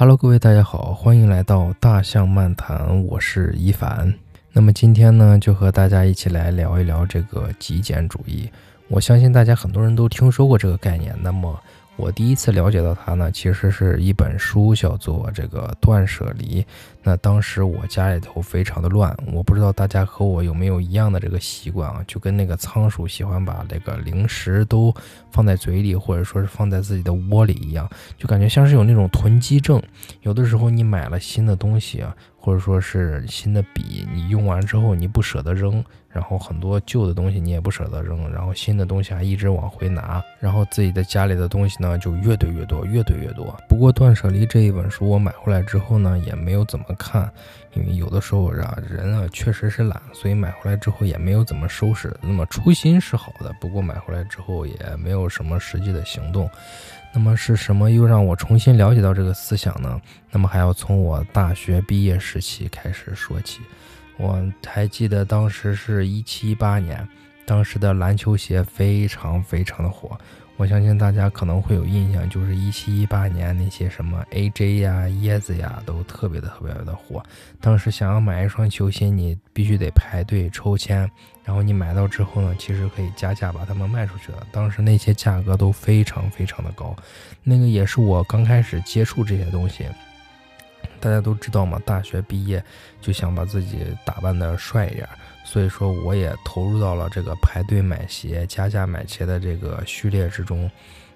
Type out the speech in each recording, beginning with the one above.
Hello，各位大家好，欢迎来到大象漫谈，我是一凡。那么今天呢，就和大家一起来聊一聊这个极简主义。我相信大家很多人都听说过这个概念。那么我第一次了解到它呢，其实是一本书，叫做《这个断舍离》。那当时我家里头非常的乱，我不知道大家和我有没有一样的这个习惯啊，就跟那个仓鼠喜欢把这个零食都放在嘴里，或者说是放在自己的窝里一样，就感觉像是有那种囤积症。有的时候你买了新的东西啊，或者说是新的笔，你用完之后你不舍得扔。然后很多旧的东西你也不舍得扔，然后新的东西还一直往回拿，然后自己的家里的东西呢就越堆越多，越堆越多。不过《断舍离》这一本书我买回来之后呢，也没有怎么看，因为有的时候啊人啊确实是懒，所以买回来之后也没有怎么收拾。那么初心是好的，不过买回来之后也没有什么实际的行动。那么是什么又让我重新了解到这个思想呢？那么还要从我大学毕业时期开始说起。我还记得当时是一七一八年，当时的篮球鞋非常非常的火。我相信大家可能会有印象，就是一七一八年那些什么 AJ 呀、椰子呀，都特别的特别的火。当时想要买一双球鞋，你必须得排队抽签，然后你买到之后呢，其实可以加价把它们卖出去的。当时那些价格都非常非常的高，那个也是我刚开始接触这些东西。大家都知道嘛，大学毕业就想把自己打扮的帅一点，所以说我也投入到了这个排队买鞋、加价买鞋的这个序列之中。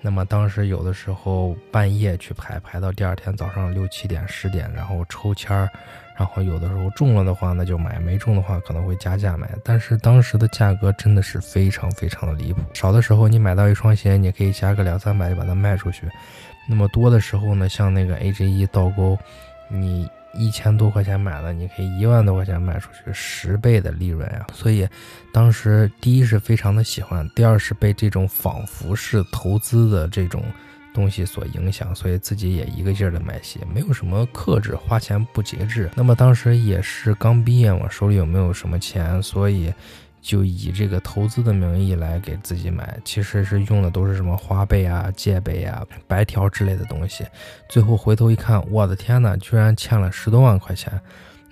那么当时有的时候半夜去排，排到第二天早上六七点、十点，然后抽签儿，然后有的时候中了的话那就买，没中的话可能会加价买。但是当时的价格真的是非常非常的离谱，少的时候你买到一双鞋，你可以加个两三百就把它卖出去。那么多的时候呢，像那个 AJ 一倒钩。你一千多块钱买的，你可以一万多块钱卖出去，十倍的利润啊！所以当时第一是非常的喜欢，第二是被这种仿佛是投资的这种东西所影响，所以自己也一个劲儿的买鞋，没有什么克制，花钱不节制。那么当时也是刚毕业嘛，手里又没有什么钱，所以。就以这个投资的名义来给自己买，其实是用的都是什么花呗啊、借呗啊、白条之类的东西。最后回头一看，我的天哪，居然欠了十多万块钱。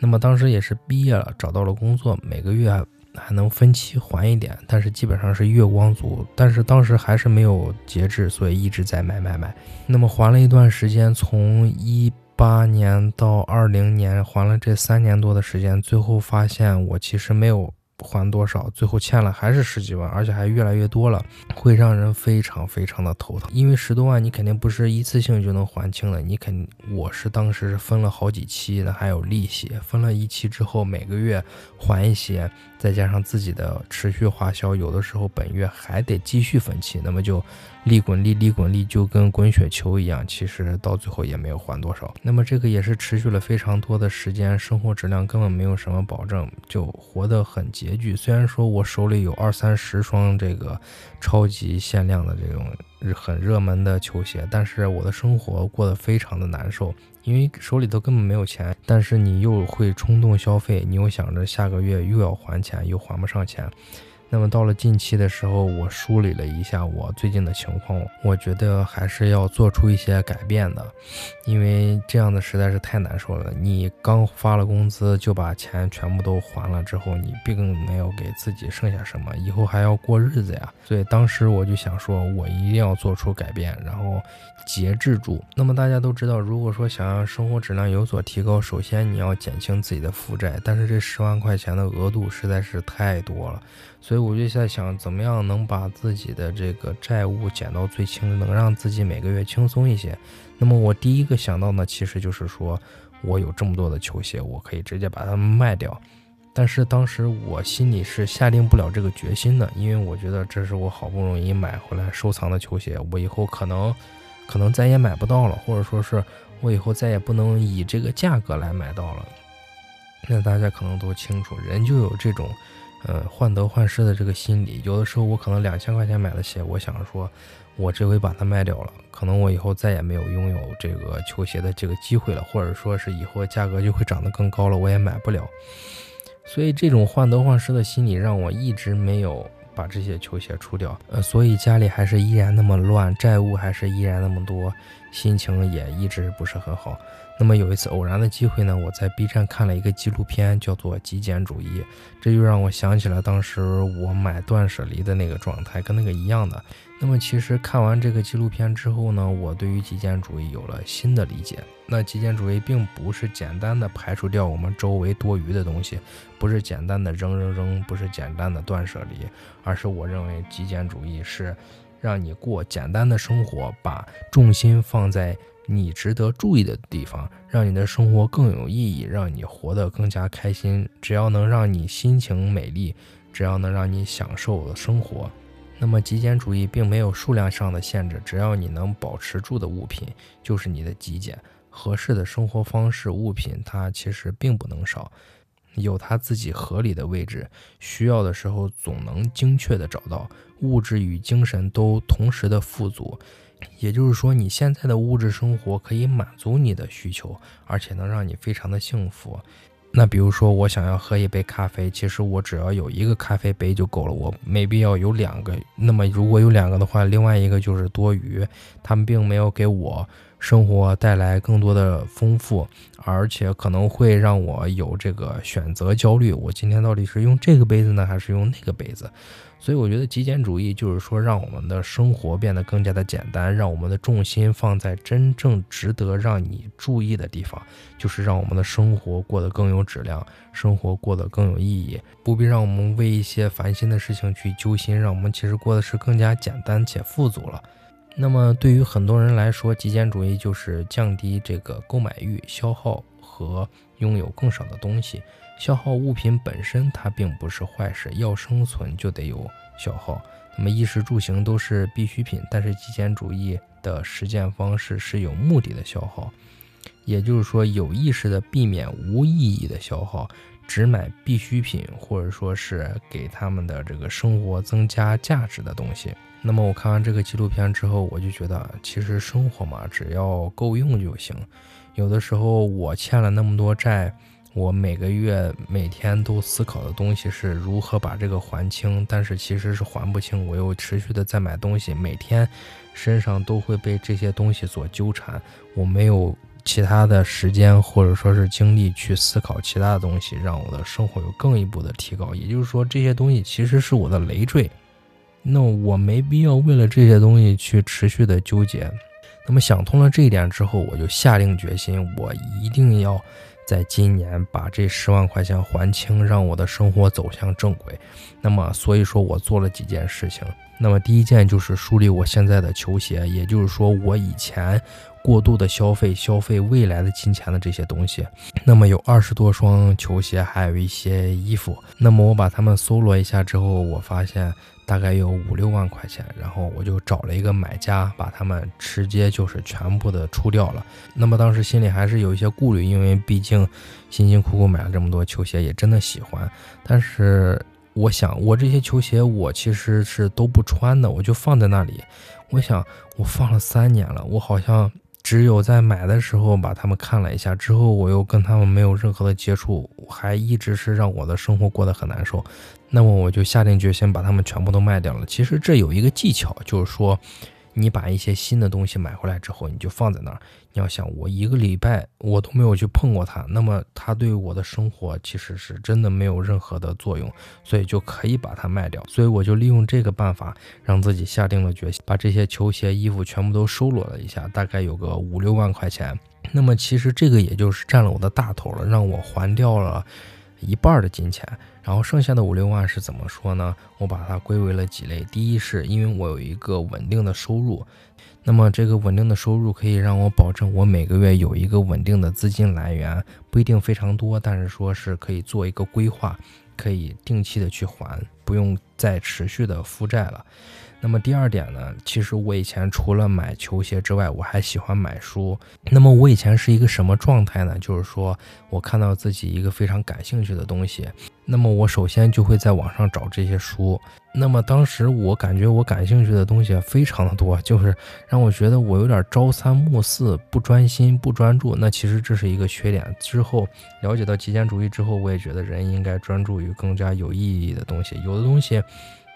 那么当时也是毕业了，找到了工作，每个月还能分期还一点，但是基本上是月光族。但是当时还是没有节制，所以一直在买买买。那么还了一段时间，从一八年到二零年，还了这三年多的时间，最后发现我其实没有。还多少？最后欠了还是十几万，而且还越来越多了，会让人非常非常的头疼。因为十多万你肯定不是一次性就能还清的，你肯我是当时分了好几期的，还有利息。分了一期之后，每个月还一些，再加上自己的持续花销，有的时候本月还得继续分期，那么就。利滚利，利滚利，就跟滚雪球一样，其实到最后也没有还多少。那么这个也是持续了非常多的时间，生活质量根本没有什么保证，就活得很拮虽然说我手里有二三十双这个超级限量的这种很热门的球鞋，但是我的生活过得非常的难受，因为手里头根本没有钱。但是你又会冲动消费，你又想着下个月又要还钱，又还不上钱。那么到了近期的时候，我梳理了一下我最近的情况，我觉得还是要做出一些改变的，因为这样的实在是太难受了。你刚发了工资就把钱全部都还了之后，你并没有给自己剩下什么，以后还要过日子呀。所以当时我就想说，我一定要做出改变，然后节制住。那么大家都知道，如果说想要生活质量有所提高，首先你要减轻自己的负债，但是这十万块钱的额度实在是太多了，所以。我就在想，怎么样能把自己的这个债务减到最轻，能让自己每个月轻松一些。那么我第一个想到呢，其实就是说我有这么多的球鞋，我可以直接把它们卖掉。但是当时我心里是下定不了这个决心的，因为我觉得这是我好不容易买回来收藏的球鞋，我以后可能可能再也买不到了，或者说是我以后再也不能以这个价格来买到了。那大家可能都清楚，人就有这种。呃，患得患失的这个心理，有的时候我可能两千块钱买的鞋，我想着说，我这回把它卖掉了，可能我以后再也没有拥有这个球鞋的这个机会了，或者说是以后价格就会涨得更高了，我也买不了。所以这种患得患失的心理让我一直没有把这些球鞋出掉。呃，所以家里还是依然那么乱，债务还是依然那么多。心情也一直不是很好。那么有一次偶然的机会呢，我在 B 站看了一个纪录片，叫做《极简主义》，这就让我想起了当时我买断舍离的那个状态，跟那个一样的。那么其实看完这个纪录片之后呢，我对于极简主义有了新的理解。那极简主义并不是简单的排除掉我们周围多余的东西，不是简单的扔扔扔，不是简单的断舍离，而是我认为极简主义是让你过简单的生活，把重心放在。你值得注意的地方，让你的生活更有意义，让你活得更加开心。只要能让你心情美丽，只要能让你享受生活，那么极简主义并没有数量上的限制。只要你能保持住的物品，就是你的极简。合适的生活方式物品，它其实并不能少，有它自己合理的位置。需要的时候总能精确的找到，物质与精神都同时的富足。也就是说，你现在的物质生活可以满足你的需求，而且能让你非常的幸福。那比如说，我想要喝一杯咖啡，其实我只要有一个咖啡杯就够了，我没必要有两个。那么如果有两个的话，另外一个就是多余，他们并没有给我生活带来更多的丰富，而且可能会让我有这个选择焦虑。我今天到底是用这个杯子呢，还是用那个杯子？所以我觉得极简主义就是说，让我们的生活变得更加的简单，让我们的重心放在真正值得让你注意的地方，就是让我们的生活过得更有质量，生活过得更有意义，不必让我们为一些烦心的事情去揪心，让我们其实过的是更加简单且富足了。那么对于很多人来说，极简主义就是降低这个购买欲、消耗和拥有更少的东西。消耗物品本身它并不是坏事，要生存就得有消耗。那么衣食住行都是必需品，但是极简主义的实践方式是有目的的消耗，也就是说有意识的避免无意义的消耗，只买必需品或者说是给他们的这个生活增加价值的东西。那么我看完这个纪录片之后，我就觉得其实生活嘛，只要够用就行。有的时候我欠了那么多债。我每个月每天都思考的东西是如何把这个还清，但是其实是还不清，我又持续的在买东西，每天身上都会被这些东西所纠缠，我没有其他的时间或者说是精力去思考其他的东西，让我的生活有更一步的提高。也就是说，这些东西其实是我的累赘，那我没必要为了这些东西去持续的纠结。那么想通了这一点之后，我就下定决心，我一定要。在今年把这十万块钱还清，让我的生活走向正轨。那么，所以说我做了几件事情。那么，第一件就是梳理我现在的球鞋，也就是说，我以前过度的消费，消费未来的金钱的这些东西。那么，有二十多双球鞋，还有一些衣服。那么，我把它们搜罗一下之后，我发现。大概有五六万块钱，然后我就找了一个买家，把他们直接就是全部的出掉了。那么当时心里还是有一些顾虑，因为毕竟辛辛苦苦买了这么多球鞋，也真的喜欢。但是我想，我这些球鞋我其实是都不穿的，我就放在那里。我想，我放了三年了，我好像。只有在买的时候把他们看了一下之后，我又跟他们没有任何的接触，还一直是让我的生活过得很难受。那么我就下定决心把它们全部都卖掉了。其实这有一个技巧，就是说。你把一些新的东西买回来之后，你就放在那儿。你要想，我一个礼拜我都没有去碰过它，那么它对我的生活其实是真的没有任何的作用，所以就可以把它卖掉。所以我就利用这个办法，让自己下定了决心，把这些球鞋、衣服全部都收罗了一下，大概有个五六万块钱。那么其实这个也就是占了我的大头了，让我还掉了。一半的金钱，然后剩下的五六万是怎么说呢？我把它归为了几类。第一，是因为我有一个稳定的收入，那么这个稳定的收入可以让我保证我每个月有一个稳定的资金来源，不一定非常多，但是说是可以做一个规划，可以定期的去还，不用再持续的负债了。那么第二点呢，其实我以前除了买球鞋之外，我还喜欢买书。那么我以前是一个什么状态呢？就是说我看到自己一个非常感兴趣的东西，那么我首先就会在网上找这些书。那么当时我感觉我感兴趣的东西非常的多，就是让我觉得我有点朝三暮四，不专心、不专注。那其实这是一个缺点。之后了解到极简主义之后，我也觉得人应该专注于更加有意义的东西。有的东西。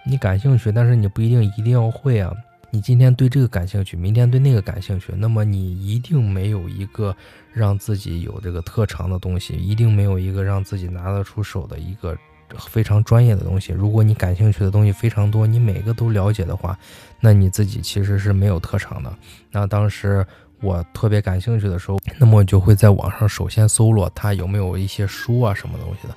你感兴趣，但是你不一定一定要会啊。你今天对这个感兴趣，明天对那个感兴趣，那么你一定没有一个让自己有这个特长的东西，一定没有一个让自己拿得出手的一个非常专业的东西。如果你感兴趣的东西非常多，你每个都了解的话，那你自己其实是没有特长的。那当时。我特别感兴趣的时候，那么就会在网上首先搜罗它有没有一些书啊什么东西的。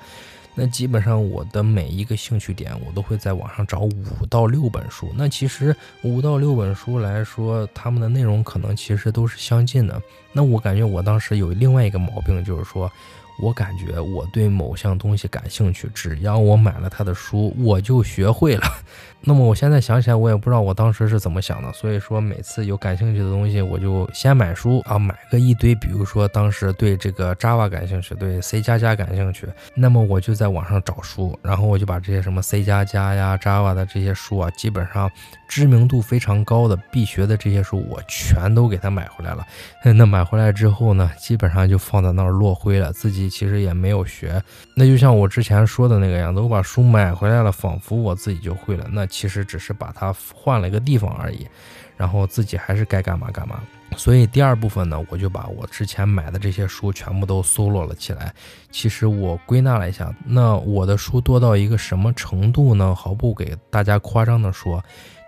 那基本上我的每一个兴趣点，我都会在网上找五到六本书。那其实五到六本书来说，他们的内容可能其实都是相近的。那我感觉我当时有另外一个毛病，就是说。我感觉我对某项东西感兴趣，只要我买了他的书，我就学会了。那么我现在想起来，我也不知道我当时是怎么想的。所以说，每次有感兴趣的东西，我就先买书啊，买个一堆。比如说，当时对这个 Java 感兴趣，对 C 加加感兴趣，那么我就在网上找书，然后我就把这些什么 C 加加呀、Java 的这些书啊，基本上知名度非常高的必学的这些书，我全都给他买回来了。那买回来之后呢，基本上就放在那儿落灰了，自己。其实也没有学，那就像我之前说的那个样子，我把书买回来了，仿佛我自己就会了。那其实只是把它换了一个地方而已，然后自己还是该干嘛干嘛。所以第二部分呢，我就把我之前买的这些书全部都搜罗了起来。其实我归纳了一下，那我的书多到一个什么程度呢？毫不给大家夸张的说。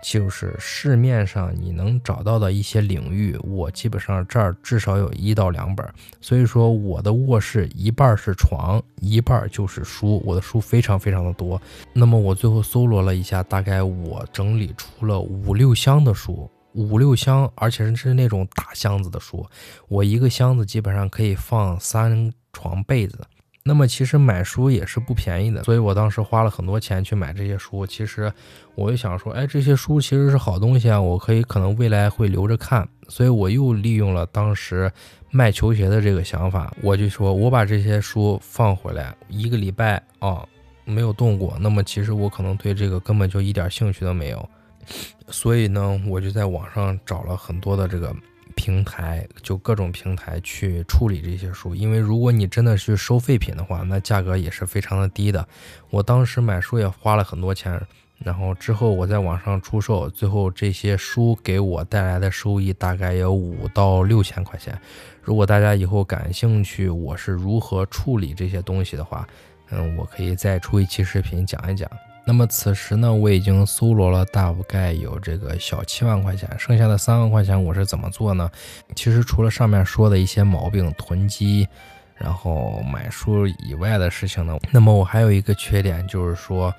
就是市面上你能找到的一些领域，我基本上这儿至少有一到两本。所以说，我的卧室一半是床，一半就是书。我的书非常非常的多。那么我最后搜罗了一下，大概我整理出了五六箱的书，五六箱，而且是那种大箱子的书。我一个箱子基本上可以放三床被子。那么其实买书也是不便宜的，所以我当时花了很多钱去买这些书。其实我就想说，哎，这些书其实是好东西啊，我可以可能未来会留着看。所以我又利用了当时卖球鞋的这个想法，我就说我把这些书放回来一个礼拜啊，没有动过。那么其实我可能对这个根本就一点兴趣都没有，所以呢，我就在网上找了很多的这个。平台就各种平台去处理这些书，因为如果你真的去收废品的话，那价格也是非常的低的。我当时买书也花了很多钱，然后之后我在网上出售，最后这些书给我带来的收益大概有五到六千块钱。如果大家以后感兴趣，我是如何处理这些东西的话，嗯，我可以再出一期视频讲一讲。那么此时呢，我已经搜罗了大概有这个小七万块钱，剩下的三万块钱我是怎么做呢？其实除了上面说的一些毛病，囤积，然后买书以外的事情呢，那么我还有一个缺点，就是说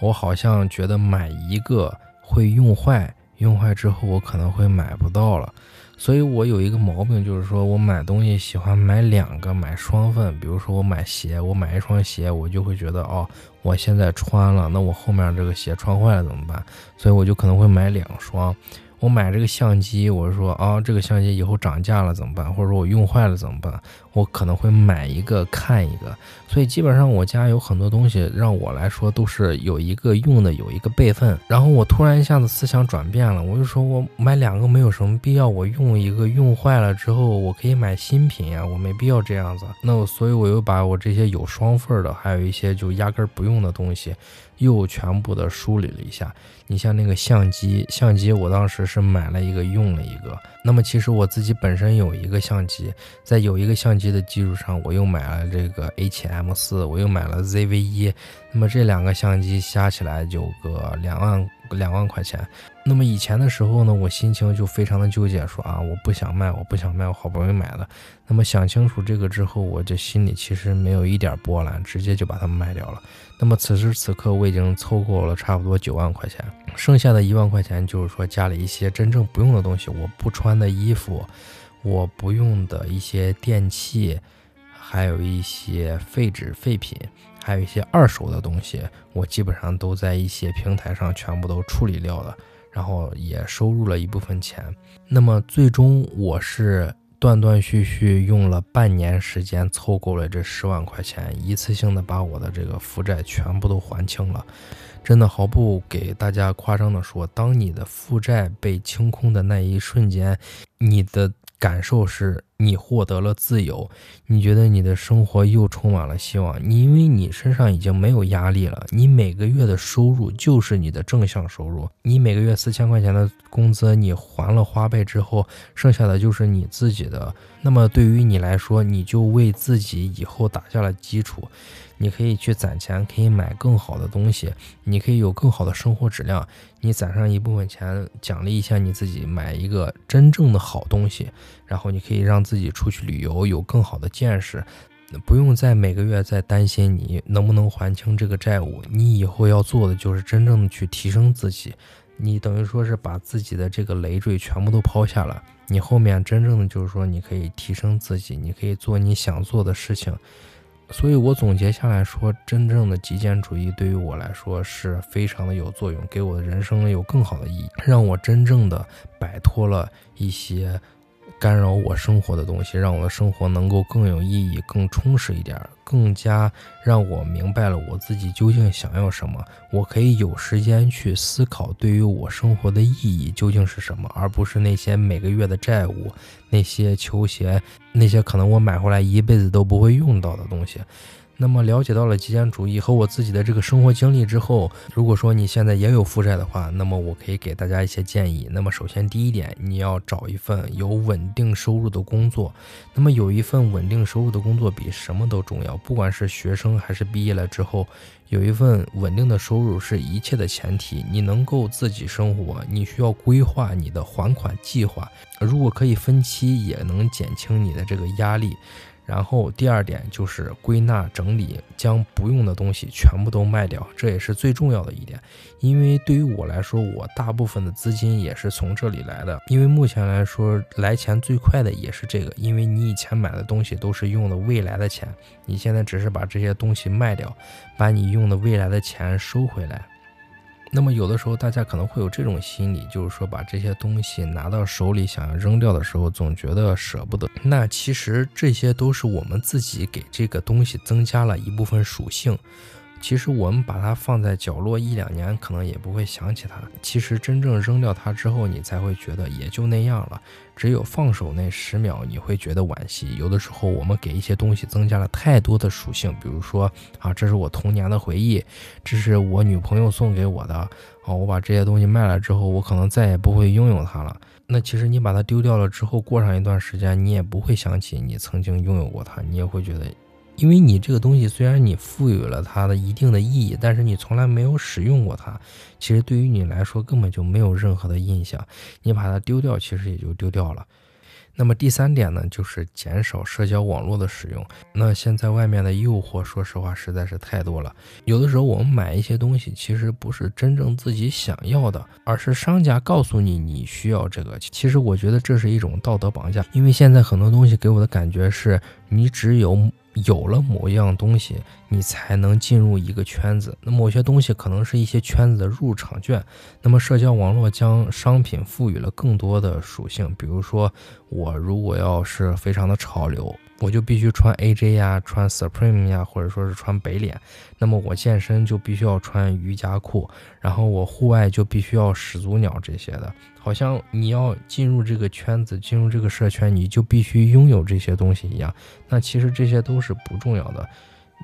我好像觉得买一个会用坏，用坏之后我可能会买不到了。所以我有一个毛病，就是说我买东西喜欢买两个，买双份。比如说我买鞋，我买一双鞋，我就会觉得哦，我现在穿了，那我后面这个鞋穿坏了怎么办？所以我就可能会买两双。我买这个相机，我说啊，这个相机以后涨价了怎么办？或者说我用坏了怎么办？我可能会买一个看一个。所以基本上我家有很多东西，让我来说都是有一个用的，有一个备份。然后我突然一下子思想转变了，我就说我买两个没有什么必要，我用一个用坏了之后，我可以买新品呀，我没必要这样子。那我所以我又把我这些有双份的，还有一些就压根不用的东西。又全部的梳理了一下，你像那个相机，相机我当时是买了一个用了一个。那么其实我自己本身有一个相机，在有一个相机的基础上，我又买了这个 A7M4，我又买了 ZV-1。那么这两个相机加起来有个两万两万块钱。那么以前的时候呢，我心情就非常的纠结，说啊，我不想卖，我不想卖，我好不容易买了。那么想清楚这个之后，我这心里其实没有一点波澜，直接就把它卖掉了。那么此时此刻，我已经凑够了差不多九万块钱，剩下的一万块钱就是说家里一些真正不用的东西，我不穿的衣服，我不用的一些电器，还有一些废纸废品，还有一些二手的东西，我基本上都在一些平台上全部都处理掉了，然后也收入了一部分钱。那么最终我是。断断续续用了半年时间凑够了这十万块钱，一次性的把我的这个负债全部都还清了。真的毫不给大家夸张的说，当你的负债被清空的那一瞬间，你的感受是你获得了自由，你觉得你的生活又充满了希望。你因为你身上已经没有压力了，你每个月的收入就是你的正向收入。你每个月四千块钱的工资，你还了花呗之后，剩下的就是你自己的。那么对于你来说，你就为自己以后打下了基础。你可以去攒钱，可以买更好的东西，你可以有更好的生活质量。你攒上一部分钱，奖励一下你自己，买一个真正的好东西，然后你可以让自己出去旅游，有更好的见识，不用再每个月再担心你能不能还清这个债务。你以后要做的就是真正的去提升自己，你等于说是把自己的这个累赘全部都抛下了，你后面真正的就是说你可以提升自己，你可以做你想做的事情。所以我总结下来说，真正的极简主义对于我来说是非常的有作用，给我的人生有更好的意义，让我真正的摆脱了一些。干扰我生活的东西，让我的生活能够更有意义、更充实一点，更加让我明白了我自己究竟想要什么。我可以有时间去思考，对于我生活的意义究竟是什么，而不是那些每个月的债务、那些球鞋、那些可能我买回来一辈子都不会用到的东西。那么了解到了极简主义和我自己的这个生活经历之后，如果说你现在也有负债的话，那么我可以给大家一些建议。那么首先第一点，你要找一份有稳定收入的工作。那么有一份稳定收入的工作比什么都重要，不管是学生还是毕业了之后，有一份稳定的收入是一切的前提。你能够自己生活，你需要规划你的还款计划。如果可以分期，也能减轻你的这个压力。然后第二点就是归纳整理，将不用的东西全部都卖掉，这也是最重要的一点。因为对于我来说，我大部分的资金也是从这里来的。因为目前来说，来钱最快的也是这个。因为你以前买的东西都是用的未来的钱，你现在只是把这些东西卖掉，把你用的未来的钱收回来。那么有的时候，大家可能会有这种心理，就是说把这些东西拿到手里想要扔掉的时候，总觉得舍不得。那其实这些都是我们自己给这个东西增加了一部分属性。其实我们把它放在角落一两年，可能也不会想起它。其实真正扔掉它之后，你才会觉得也就那样了。只有放手那十秒，你会觉得惋惜。有的时候，我们给一些东西增加了太多的属性，比如说啊，这是我童年的回忆，这是我女朋友送给我的。啊，我把这些东西卖了之后，我可能再也不会拥有它了。那其实你把它丢掉了之后，过上一段时间，你也不会想起你曾经拥有过它，你也会觉得。因为你这个东西虽然你赋予了它的一定的意义，但是你从来没有使用过它，其实对于你来说根本就没有任何的印象。你把它丢掉，其实也就丢掉了。那么第三点呢，就是减少社交网络的使用。那现在外面的诱惑，说实话实在是太多了。有的时候我们买一些东西，其实不是真正自己想要的，而是商家告诉你你需要这个。其实我觉得这是一种道德绑架，因为现在很多东西给我的感觉是，你只有。有了某一样东西，你才能进入一个圈子。那某些东西可能是一些圈子的入场券。那么社交网络将商品赋予了更多的属性，比如说，我如果要是非常的潮流。我就必须穿 AJ 呀，穿 Supreme 呀，或者说是穿北脸。那么我健身就必须要穿瑜伽裤，然后我户外就必须要始祖鸟这些的。好像你要进入这个圈子，进入这个社圈，你就必须拥有这些东西一样。那其实这些都是不重要的。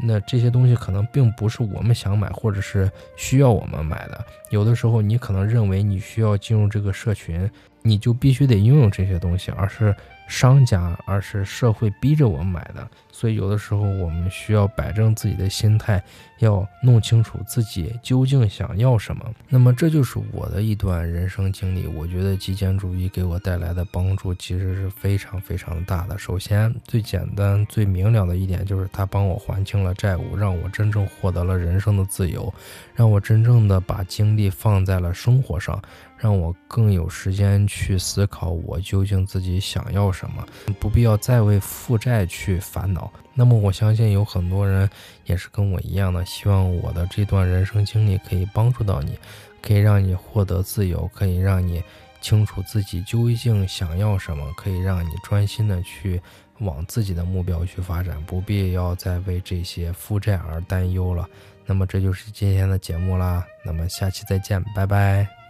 那这些东西可能并不是我们想买，或者是需要我们买的。有的时候你可能认为你需要进入这个社群，你就必须得拥有这些东西，而是。商家，而是社会逼着我们买的，所以有的时候我们需要摆正自己的心态，要弄清楚自己究竟想要什么。那么这就是我的一段人生经历。我觉得极简主义给我带来的帮助其实是非常非常大的。首先，最简单、最明了的一点就是它帮我还清了债务，让我真正获得了人生的自由，让我真正的把精力放在了生活上。让我更有时间去思考我究竟自己想要什么，不必要再为负债去烦恼。那么我相信有很多人也是跟我一样的，希望我的这段人生经历可以帮助到你，可以让你获得自由，可以让你清楚自己究竟想要什么，可以让你专心的去往自己的目标去发展，不必要再为这些负债而担忧了。那么这就是今天的节目啦，那么下期再见，拜拜。